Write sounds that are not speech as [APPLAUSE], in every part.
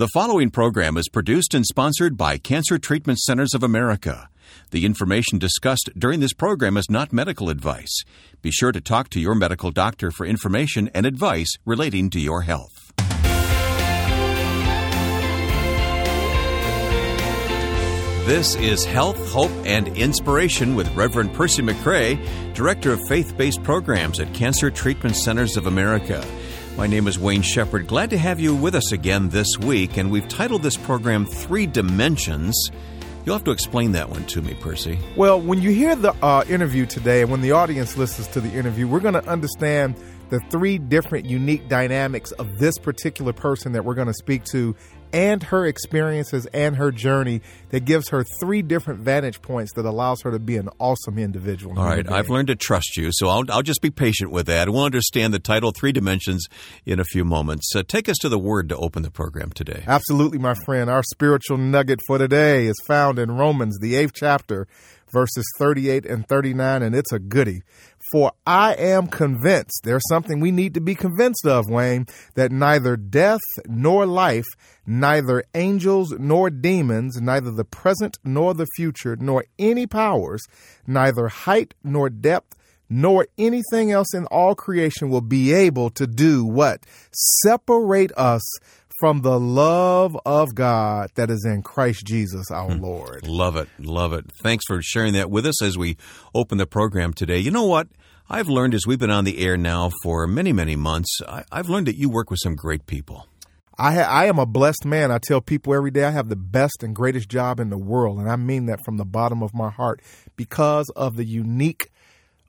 The following program is produced and sponsored by Cancer Treatment Centers of America. The information discussed during this program is not medical advice. Be sure to talk to your medical doctor for information and advice relating to your health. This is Health, Hope, and Inspiration with Reverend Percy McCray, Director of Faith Based Programs at Cancer Treatment Centers of America. My name is Wayne Shepherd. Glad to have you with us again this week, and we've titled this program Three Dimensions. You'll have to explain that one to me, Percy. Well, when you hear the uh, interview today, and when the audience listens to the interview, we're going to understand the three different unique dynamics of this particular person that we're going to speak to and her experiences and her journey that gives her three different vantage points that allows her to be an awesome individual. All right, I've learned to trust you, so I'll, I'll just be patient with that. We'll understand the title, Three Dimensions, in a few moments. Uh, take us to the Word to open the program today. Absolutely, my friend. Our spiritual nugget for today is found in Romans, the eighth chapter, verses 38 and 39, and it's a goody. For I am convinced, there's something we need to be convinced of, Wayne, that neither death nor life, neither angels nor demons, neither the present nor the future, nor any powers, neither height nor depth, nor anything else in all creation will be able to do what? Separate us from the love of God that is in Christ Jesus our hmm. Lord. Love it. Love it. Thanks for sharing that with us as we open the program today. You know what? I've learned as we've been on the air now for many, many months, I, have learned that you work with some great people. I, ha- I am a blessed man. I tell people every day I have the best and greatest job in the world, and I mean that from the bottom of my heart because of the unique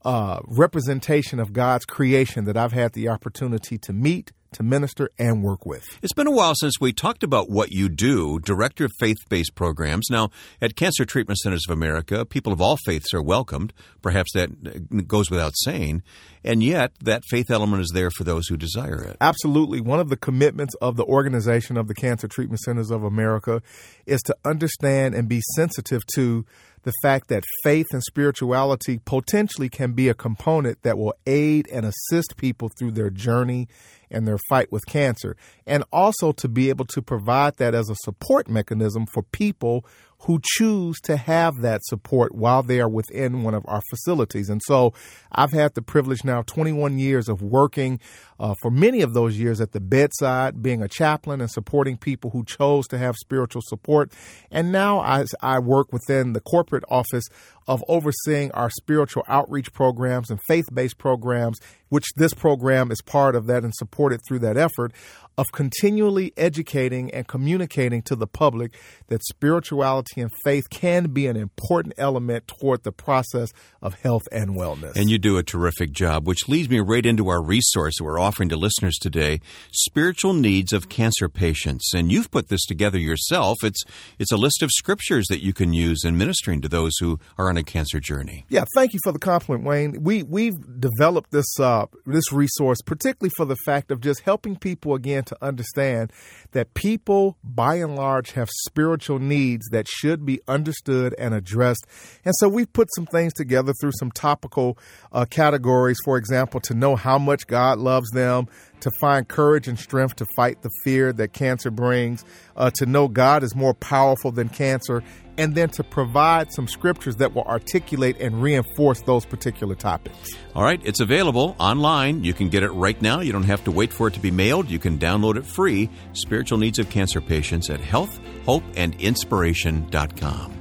uh, representation of God's creation that I've had the opportunity to meet, to minister and work with. It's been a while since we talked about what you do, Director of Faith Based Programs. Now, at Cancer Treatment Centers of America, people of all faiths are welcomed. Perhaps that goes without saying. And yet, that faith element is there for those who desire it. Absolutely. One of the commitments of the organization of the Cancer Treatment Centers of America is to understand and be sensitive to the fact that faith and spirituality potentially can be a component that will aid and assist people through their journey and their fight with cancer, and also to be able to provide that as a support mechanism for people who choose to have that support while they are within one of our facilities. And so I've had the privilege now 21 years of working uh, for many of those years at the bedside, being a chaplain and supporting people who chose to have spiritual support. And now I, I work within the corporate office of overseeing our spiritual outreach programs and faith based programs, which this program is part of that and supported through that effort of continually educating and communicating to the public that spirituality and faith can be an important element toward the process of health and wellness. And you do a terrific job, which leads me right into our resource that we're offering to listeners today Spiritual Needs of Cancer Patients. And you've put this together yourself. It's, it's a list of scriptures that you can use in ministering to those who are on a cancer journey. Yeah, thank you for the compliment, Wayne. We, we've developed this, uh, this resource particularly for the fact of just helping people again to understand that people, by and large, have spiritual needs that should be understood and addressed. And so we've put some things together through some topical uh, categories, for example, to know how much God loves them, to find courage and strength to fight the fear that cancer brings, uh, to know God is more powerful than cancer, and then to provide some scriptures that will articulate and reinforce those particular topics. All right, it's available online. You can get it right now. You don't have to wait for it to be mailed. You can download it free. Spiritual Needs of Cancer Patients at healthhopeandinspiration.com.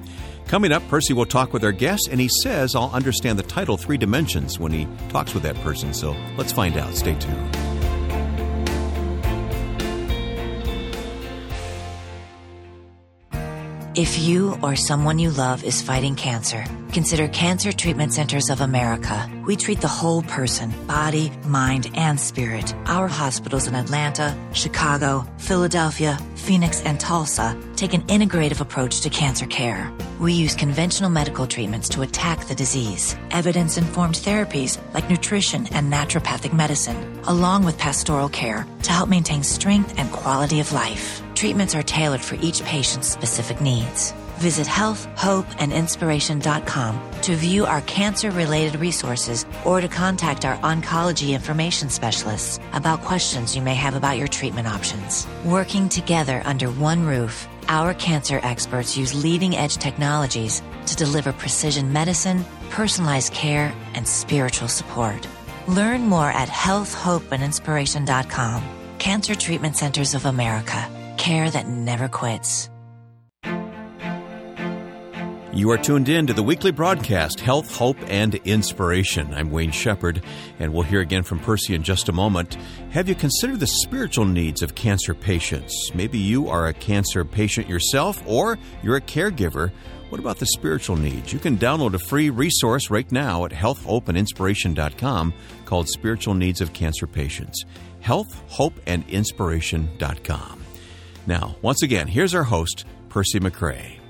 Coming up, Percy will talk with our guest, and he says I'll understand the title Three Dimensions when he talks with that person. So let's find out. Stay tuned. If you or someone you love is fighting cancer, consider Cancer Treatment Centers of America. We treat the whole person, body, mind, and spirit. Our hospitals in Atlanta, Chicago, Philadelphia, Phoenix, and Tulsa take an integrative approach to cancer care. We use conventional medical treatments to attack the disease, evidence informed therapies like nutrition and naturopathic medicine, along with pastoral care to help maintain strength and quality of life. Treatments are tailored for each patient's specific needs. Visit healthhopeandinspiration.com to view our cancer related resources or to contact our oncology information specialists about questions you may have about your treatment options. Working together under one roof, our cancer experts use leading edge technologies to deliver precision medicine, personalized care, and spiritual support. Learn more at healthhopeandinspiration.com. Cancer Treatment Centers of America. Care that never quits. You are tuned in to the weekly broadcast, Health, Hope, and Inspiration. I'm Wayne Shepherd, and we'll hear again from Percy in just a moment. Have you considered the spiritual needs of cancer patients? Maybe you are a cancer patient yourself, or you're a caregiver. What about the spiritual needs? You can download a free resource right now at healthhopeandinspiration.com called Spiritual Needs of Cancer Patients. Healthhopeandinspiration.com. Now, once again, here's our host, Percy McCray.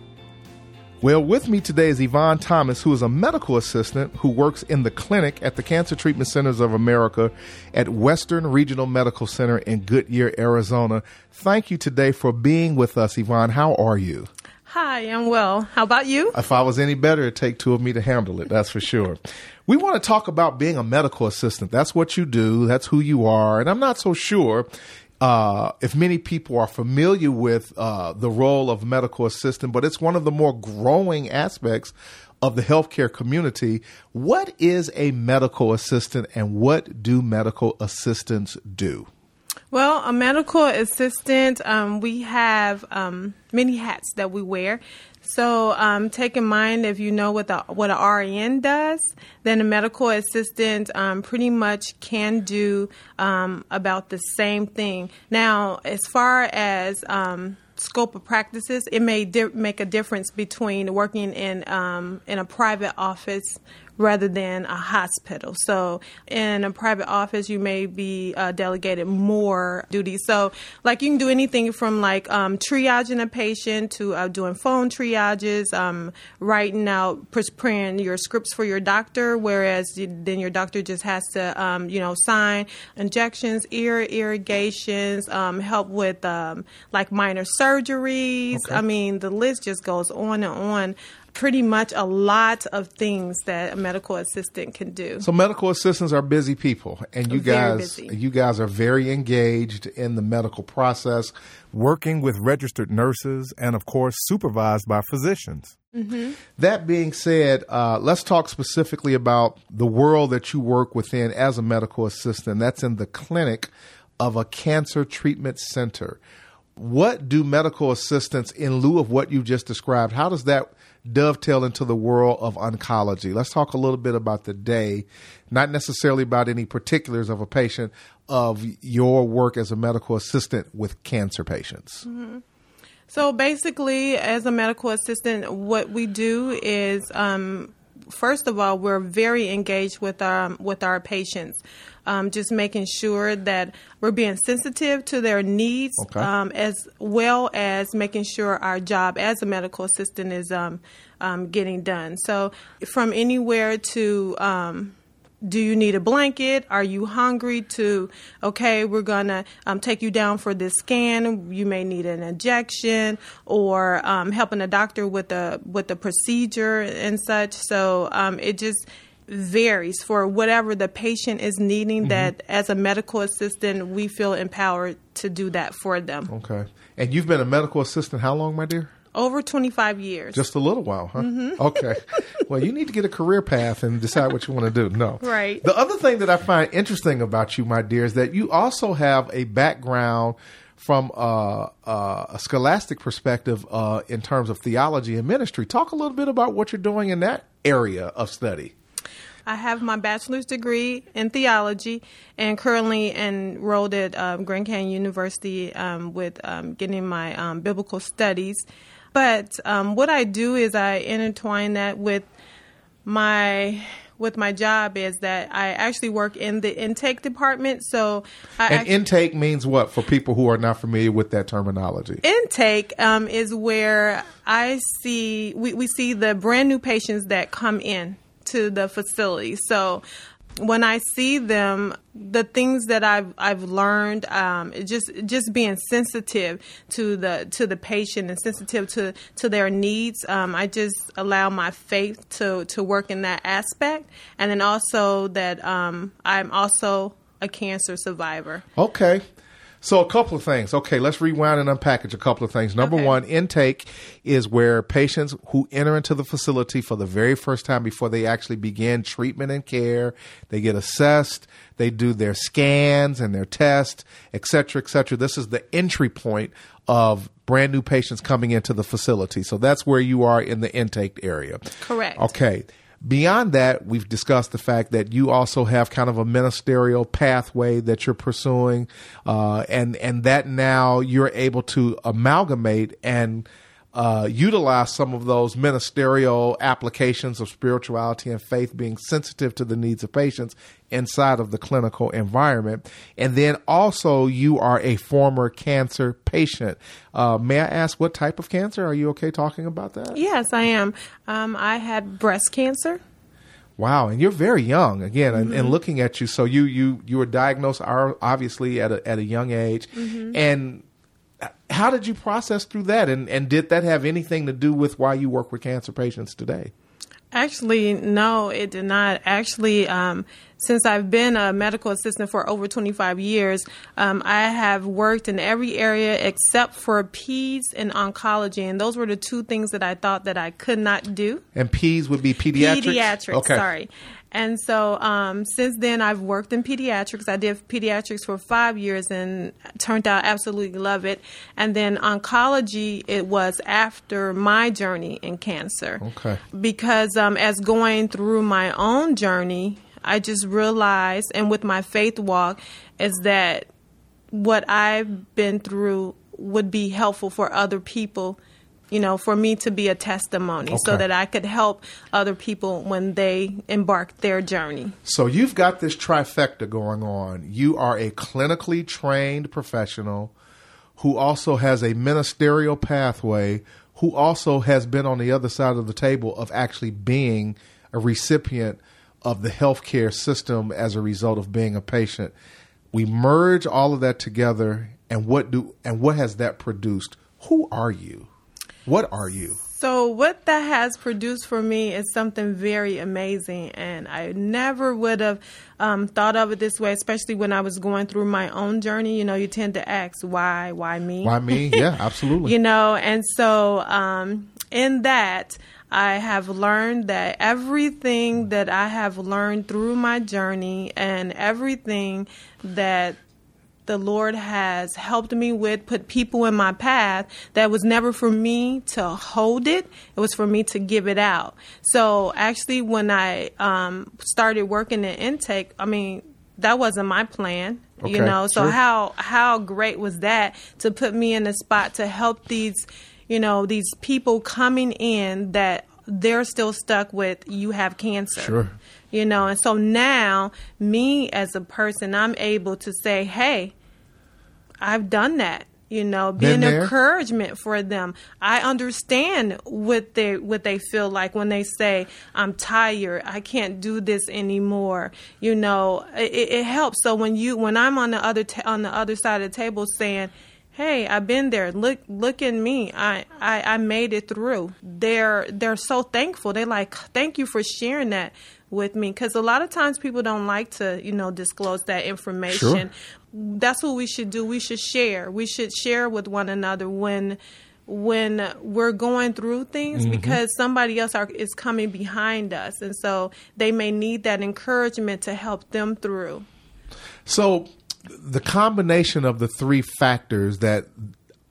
Well, with me today is Yvonne Thomas, who is a medical assistant who works in the clinic at the Cancer Treatment Centers of America at Western Regional Medical Center in Goodyear, Arizona. Thank you today for being with us, Yvonne. How are you? Hi, I'm well. How about you? If I was any better, it'd take two of me to handle it, that's for sure. [LAUGHS] we want to talk about being a medical assistant. That's what you do, that's who you are. And I'm not so sure uh, if many people are familiar with uh, the role of medical assistant, but it's one of the more growing aspects of the healthcare community. What is a medical assistant and what do medical assistants do? Well, a medical assistant, um, we have um, many hats that we wear. So, um, take in mind if you know what the what a RN does, then a medical assistant um, pretty much can do um, about the same thing. Now, as far as um, scope of practices, it may di- make a difference between working in um, in a private office rather than a hospital. So in a private office, you may be uh, delegated more duties. So like you can do anything from like um, triaging a patient to uh, doing phone triages, um, writing out, preparing your scripts for your doctor, whereas you, then your doctor just has to, um, you know, sign injections, ear irrigations, um, help with um, like minor surgeries. Okay. I mean, the list just goes on and on pretty much a lot of things that a medical assistant can do. So medical assistants are busy people and you guys you guys are very engaged in the medical process, working with registered nurses and of course supervised by physicians. Mm-hmm. That being said, uh, let's talk specifically about the world that you work within as a medical assistant. That's in the clinic of a cancer treatment center. What do medical assistants, in lieu of what you just described, how does that dovetail into the world of oncology. Let's talk a little bit about the day, not necessarily about any particulars of a patient, of your work as a medical assistant with cancer patients. Mm-hmm. So basically, as a medical assistant, what we do is, um, first of all, we're very engaged with our with our patients um, just making sure that we're being sensitive to their needs, okay. um, as well as making sure our job as a medical assistant is um, um getting done. So, from anywhere to um, do you need a blanket? Are you hungry? To okay, we're gonna um, take you down for this scan. You may need an injection or um, helping a doctor with the with the procedure and such. So um, it just varies for whatever the patient is needing mm-hmm. that as a medical assistant we feel empowered to do that for them okay and you've been a medical assistant how long my dear over 25 years. Just a little while huh? Mm-hmm. okay. [LAUGHS] Well you need to get a career path and decide what you want to do. No. Right. The other thing that i find interesting about you my dear is that you also have a background from uh, uh, a scholastic perspective uh, in terms of theology and ministry. Talk a little bit about what you're doing in that area of study. I have my bachelor's degree in theology and currently enrolled at um, Grand Canyon University um, with um, getting my um, biblical studies. But um, what I do is I intertwine that with my with my job is that I actually work in the intake department. So, I and actually, intake means what for people who are not familiar with that terminology? Intake um, is where I see we, we see the brand new patients that come in to the facility. So when I see them, the things that I've I've learned, um, just just being sensitive to the to the patient and sensitive to to their needs. Um, I just allow my faith to to work in that aspect, and then also that um, I'm also a cancer survivor. Okay. So a couple of things. Okay, let's rewind and unpackage a couple of things. Number Okay. one, intake is where patients who enter into the facility for the very first time before they actually begin treatment and care, they get assessed, they do their scans and their tests, et cetera, et cetera. This is the entry point of brand new patients coming into the facility. So that's where you are in the intake area. Correct. Okay. Beyond that, we've discussed the fact that you also have kind of a ministerial pathway that you're pursuing, uh, and and that now you're able to amalgamate and uh, utilize some of those ministerial applications of spirituality and faith, being sensitive to the needs of patients inside of the clinical environment. And then also, you are a former cancer patient. Uh, may I ask what type of cancer? Are you okay talking about that? Yes, I am. Um, I had breast cancer. Wow, and you're very young again, and, and looking at you, so you you you were diagnosed obviously at a at a young age, and how did you process through that, and and did that have anything to do with why you work with cancer patients today? Actually, no, it did not. Actually, um, since I've been a medical assistant for over 25 years, um, I have worked in every area except for peds and oncology, and those were the two things that I thought that I could not do. And Peds would be pediatrics. Pediatrics, Okay. sorry. And so um, since then, I've worked in pediatrics. I did pediatrics for five years and turned out absolutely love it. And then oncology, it was after my journey in cancer. Okay. Because um, as going through my own journey, I just realized, and with my faith walk, is that what I've been through would be helpful for other people. You know, for me to be a testimony so that I could help other people when they embark their journey. So you've got this trifecta going on. You are a clinically trained professional who also has a ministerial pathway, who also has been on the other side of the table of actually being a recipient of the healthcare system as a result of being a patient. We merge all of that together and what do and what has that produced? Who are you? What are you? So what that has produced for me is something very amazing, and I never would have um, thought of it this way, especially when I was going through my own journey. You know, you tend to ask why, why me? Why me? [LAUGHS] Yeah, absolutely. you know and so um, in that i have learned that everything that i have learned through my journey and everything that the lord has helped me with put people in my path that was never for me to hold it. It was for me to give it out. So actually when i um, started working in intake i mean that wasn't my plan you know? So sure. how how how great was that to put me in a spot to help these you know these people coming in that they're still stuck with you have cancer. Sure. you know and so now me as a person i'm able to say hey i've done that you know be Been an there. encouragement for them. I understand what they what they feel like when they say i'm tired. I can't do this anymore. You know it, it helps. So when you when i'm on the other ta- on the other side of the table saying hey i've been there. Look look at me. I, I i made it through. They're they're so thankful. They're like thank you for sharing that with me. Because a lot of times people don't like to you know disclose that information. Sure. that's what we should do. We should share. We should share with one another when when we're going through things mm-hmm. because somebody else are, is coming behind us. And so they may need that encouragement to help them through. So the combination of the three factors that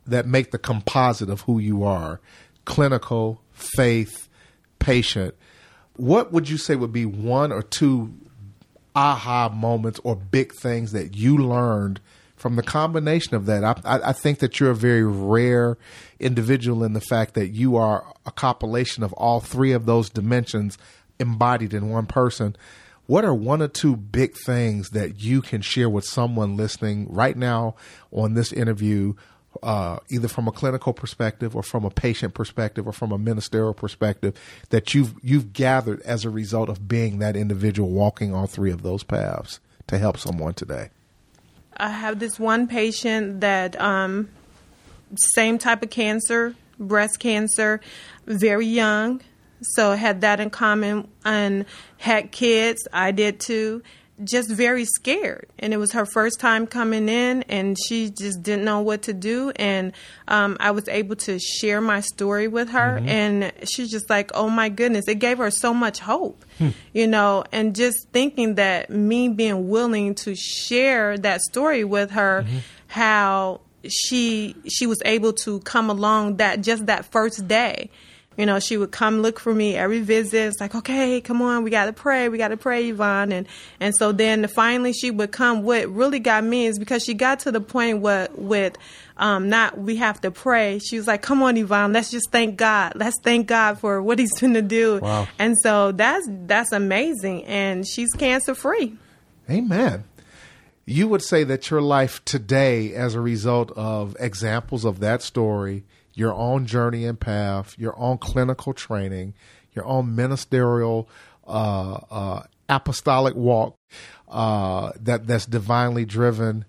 that make the composite of who you are, clinical, faith, patient, what would you say would be one or two aha moments or big things that you learned from the combination of that? I, I, I think that you're a very rare individual in the fact that you are a compilation of all three of those dimensions embodied in one person. What are one or two big things that you can share with someone listening right now on this interview uh, either from a clinical perspective or from a patient perspective or from a ministerial perspective that you've you've gathered as a result of being that individual walking all three of those paths to help someone today? I have this one patient that um, same type of cancer, breast cancer, very young, so had that in common and had kids. I did too just very scared and it was her first time coming in and she just didn't know what to do and um, i was able to share my story with her mm-hmm. and she's just like oh my goodness it gave her so much hope hmm. you know and just thinking that me being willing to share that story with her mm-hmm. how she she was able to come along that just that first day you know, she would come look for me every visit. It's like, okay, come on, we got to pray, we got to pray, Yvonne. And and so then finally she would come. What really got me is because she got to the point where with um, not we have to pray. She was like, "Come on, Yvonne, let's just thank God. Let's thank God for what He's [LAUGHS] going to do." Wow. And so that's that's amazing, and she's cancer free. Amen. You would say that your life today, as a result of examples of that story, your own journey and path, your own clinical training, your own ministerial uh, uh, apostolic walk uh, that that's divinely driven.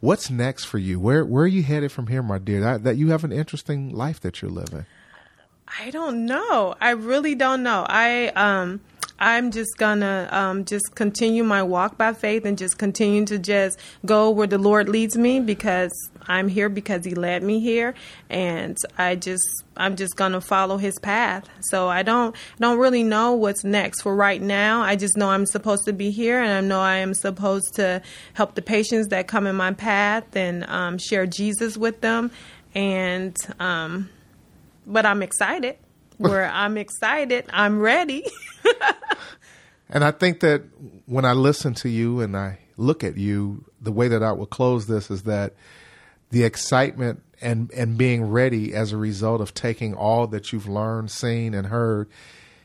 What's next for you? Where where are you headed from here, my dear? That, that you have an interesting life that you're living. I don't know. I really don't know. I um I'm just gonna um, just continue my walk by faith and just continue to just go where the Lord leads me because I'm here because He led me here, and I just I'm just gonna follow His path. So I don't don't really know what's next for right now. I just know I'm supposed to be here, and I know I am supposed to help the patients that come in my path and um, share Jesus with them, and um, but I'm excited where [LAUGHS] I'm excited, I'm ready. [LAUGHS] and I think that when I listen to you and I look at you, the way that I will close this is that the excitement and and being ready as a result of taking all that you've learned, seen, and heard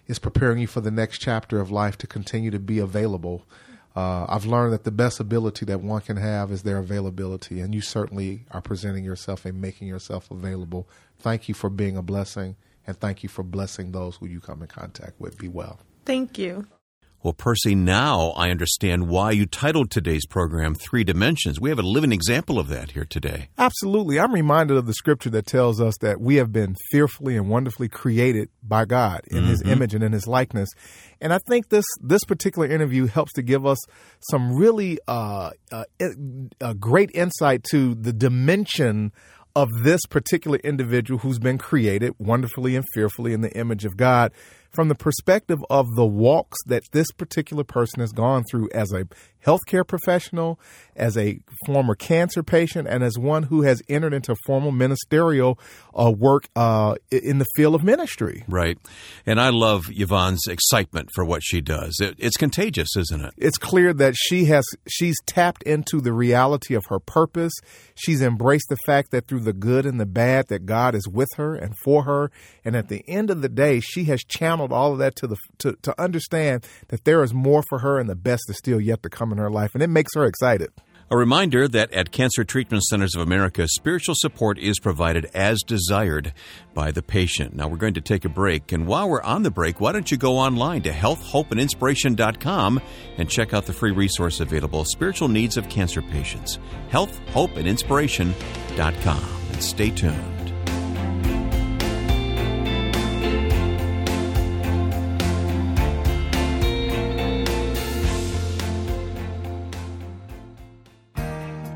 is preparing you for the next chapter of life to continue to be available. Uh, I've learned that the best ability that one can have is their availability, and you certainly are presenting yourself and making yourself available. Thank you for being a blessing and thank you for blessing those who you come in contact with. Be well. Thank you. Well, Percy, now I understand why you titled today's program Three Dimensions. We have a living example of that here today. Absolutely. I'm reminded of the scripture that tells us that we have been fearfully and wonderfully created by God in mm-hmm. his image and in his likeness. And I think this this particular interview helps to give us some really uh, uh, a great insight to the dimension of this particular individual who's been created wonderfully and fearfully in the image of God from the perspective of the walks that this particular person has gone through as a healthcare professional, as a former cancer patient, and as one who has entered into formal ministerial uh, work uh, in the field of ministry. Right. And I love Yvonne's excitement for what she does. It, it's contagious, isn't it? It's clear that she has she's tapped into the reality of her purpose. She's embraced the fact that through the good and the bad that God is with her and for her, and at the end of the day, she has channeled all of that to the to, to understand that there is more for her and the best is still yet to come in her life, and it makes her excited. A reminder that at Cancer Treatment Centers of America, spiritual support is provided as desired by the patient. Now, we're going to take a break, and while we're on the break, why don't you go online to healthhopeandinspiration.com and Inspiration.com and check out the free resource available Spiritual Needs of Cancer Patients. Healthhopeandinspiration.com. And stay tuned.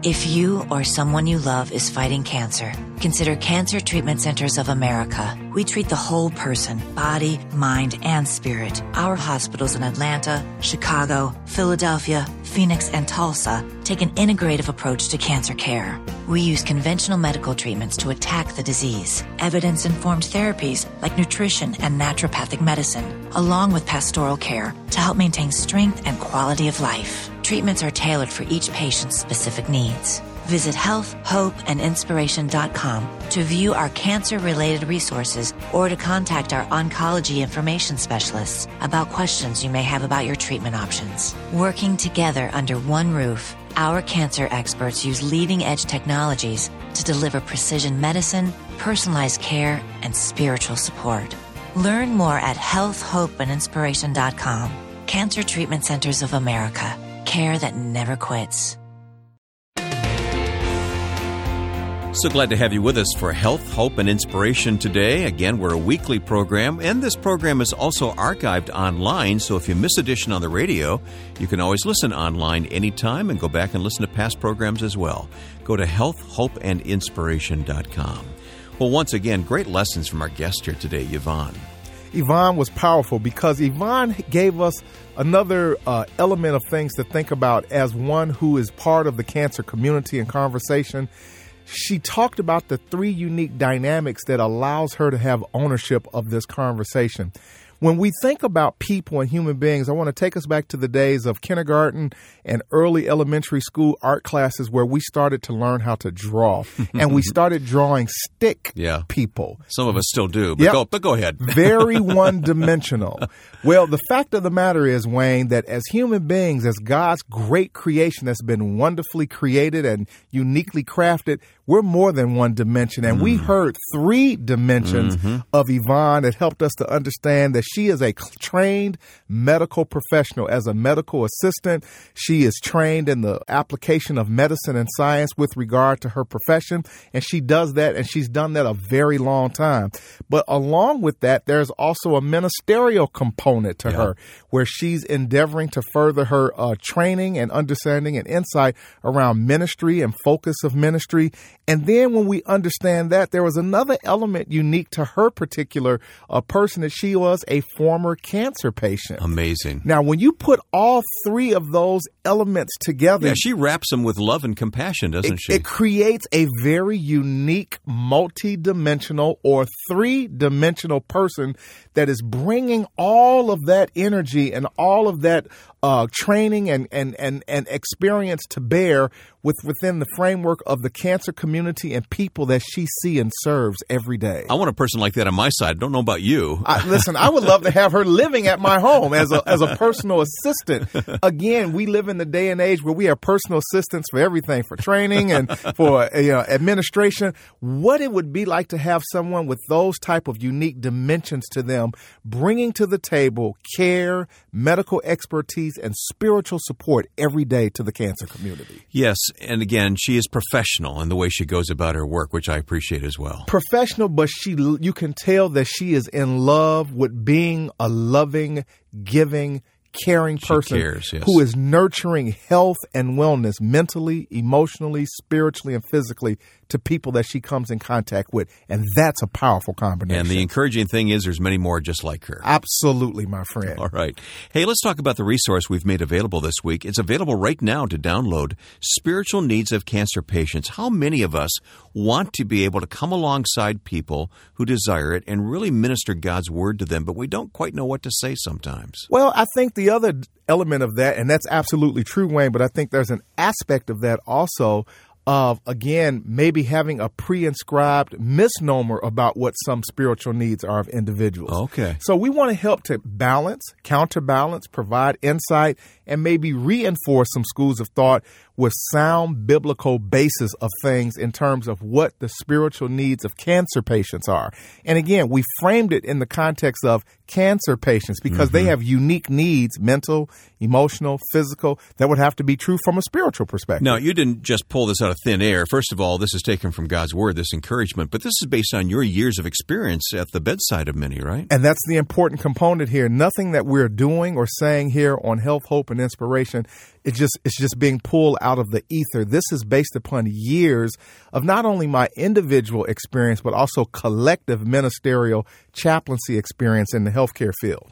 If you or someone you love is fighting cancer, consider Cancer Treatment Centers of America. We treat the whole person, body, mind, and spirit. Our hospitals in Atlanta, Chicago, Philadelphia, Phoenix, and Tulsa take an integrative approach to cancer care. We use conventional medical treatments to attack the disease, evidence informed therapies like nutrition and naturopathic medicine, along with pastoral care to help maintain strength and quality of life. Treatments are tailored for each patient's specific needs. Visit healthhopeandinspiration.com to view our cancer related resources or to contact our oncology information specialists about questions you may have about your treatment options. Working together under one roof, our cancer experts use leading edge technologies to deliver precision medicine, personalized care, and spiritual support. Learn more at healthhopeandinspiration.com. Cancer Treatment Centers of America. Care that never quits. So glad to have you with us for Health, Hope, and Inspiration today. Again, we're a weekly program, and this program is also archived online. So if you miss edition on the radio, you can always listen online anytime and go back and listen to past programs as well. Go to healthhopeandinspiration.com. Well, once again, great lessons from our guest here today, Yvonne. Yvonne was powerful because Yvonne gave us another uh, element of things to think about as one who is part of the cancer community and conversation. She talked about the three unique dynamics that allows her to have ownership of this conversation when we think about people and human beings, I want to take us back to the days of kindergarten and early elementary school art classes where we started to learn how to draw [LAUGHS] and we started drawing stick yeah. people. Some of us still do, but, yep. go, but go ahead. [LAUGHS] [LAUGHS] Very one dimensional. well, the fact of the matter is, Wayne, that as human beings, as God's great creation that's been wonderfully created and uniquely crafted, we're more than one dimension. And mm. we heard three dimensions mm-hmm. of Yvonne that helped us to understand that she is a trained medical professional. As a medical assistant, she is trained in the application of medicine and science with regard to her profession. And she does that, and she's done that a very long time. But along with that, there's also a ministerial component to yeah. her where she's endeavoring to further her uh, training and understanding and insight around ministry and focus of ministry and then when we understand that, there was another element unique to her particular uh, person that she was a former cancer patient. Amazing. Now, when you put all three of those elements together, yeah, she wraps them with love and compassion, doesn't it, she? It creates a very unique, multi-dimensional or three-dimensional person that is bringing all of that energy and all of that uh, training and, and, and, and experience to bear with within the framework of the cancer community and people that she sees and serves every day. I want a person like that on my side. Don't know about you. I, listen, I would love to have her living at my home as a as a personal assistant. Again, we live in the day and age where we have personal assistants for everything, for training and for you know administration. What it would be like to have someone with those type of unique dimensions to them, bringing to the table care, medical expertise, and spiritual support every day to the cancer community. Yes, and again, she is professional in the way she goes about her work, which I appreciate as well. Professional, but she you can tell that she is in love with being a loving, giving, caring person cares, yes. who is nurturing health and wellness mentally, emotionally, spiritually, and physically to people that she comes in contact with. And that's a powerful combination. And the encouraging thing is there's many more just like her. Absolutely, my friend. All right. Hey, let's talk about the resource we've made available this week. It's available right now to download Spiritual Needs of Cancer Patients. How many of us want to be able to come alongside people who desire it and really minister God's word to them, but we don't quite know what to say sometimes? Well, I think the other element of that, and that's absolutely true, Wayne, but I think there's an aspect of that also of again maybe having a pre-inscribed misnomer about what some spiritual needs are of individuals. Okay. So we want to help to balance, counterbalance, provide insight and maybe reinforce some schools of thought with sound biblical basis of things in terms of what the spiritual needs of cancer patients are. And again, we framed it in the context of cancer patients because mm-hmm. they have unique needs, mental, emotional, physical, that would have to be true from a spiritual perspective. Now, you didn't just pull this out of thin air. First of all, this is taken from God's word, this encouragement, but this is based on your years of experience at the bedside of many, right? And that's the important component here. Nothing that we're doing or saying here on Health, Hope, and Inspiration it's just it's just being pulled out of the ether. This is based upon years of not only my individual experience but also collective ministerial chaplaincy experience in the healthcare field.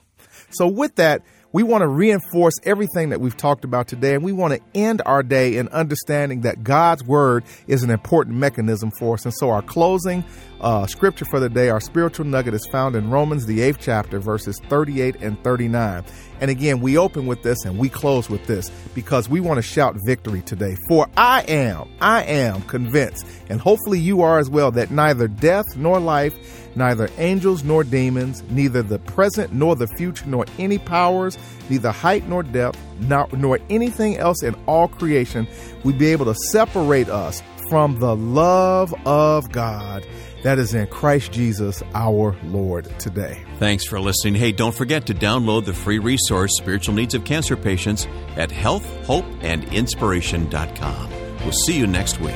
So with that, we want to reinforce everything that we've talked about today, and we want to end our day in understanding that God's Word is an important mechanism for us. And so, our closing uh, scripture for the day, our spiritual nugget, is found in Romans, the eighth chapter, verses 38 and 39. And again, we open with this and we close with this because we want to shout victory today. For I am, I am convinced, and hopefully you are as well, that neither death nor life neither angels nor demons, neither the present nor the future, nor any powers, neither height nor depth, nor, nor anything else in all creation would be able to separate us from the love of God that is in Christ Jesus our Lord today. Thanks for listening. Hey, don't forget to download the free resource, Spiritual Needs of Cancer Patients, at healthhopeandinspiration.com. We'll see you next week.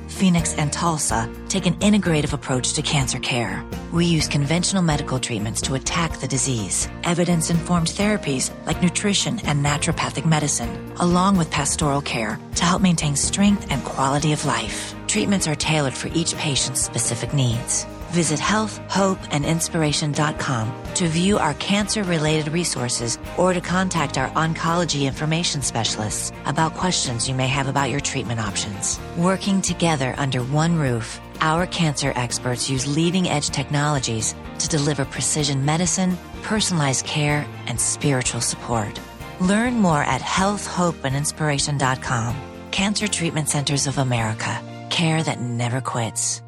Phoenix, and Tulsa take an integrative approach to cancer care. We use conventional medical treatments to attack the disease, evidence informed therapies like nutrition and naturopathic medicine, along with pastoral care to help maintain strength and quality of life. Treatments are tailored for each patient's specific needs. Visit healthhopeandinspiration.com to view our cancer related resources or to contact our oncology information specialists about questions you may have about your treatment options. Working together under one roof, our cancer experts use leading edge technologies to deliver precision medicine, personalized care, and spiritual support. Learn more at healthhopeandinspiration.com. Cancer Treatment Centers of America. Care that never quits.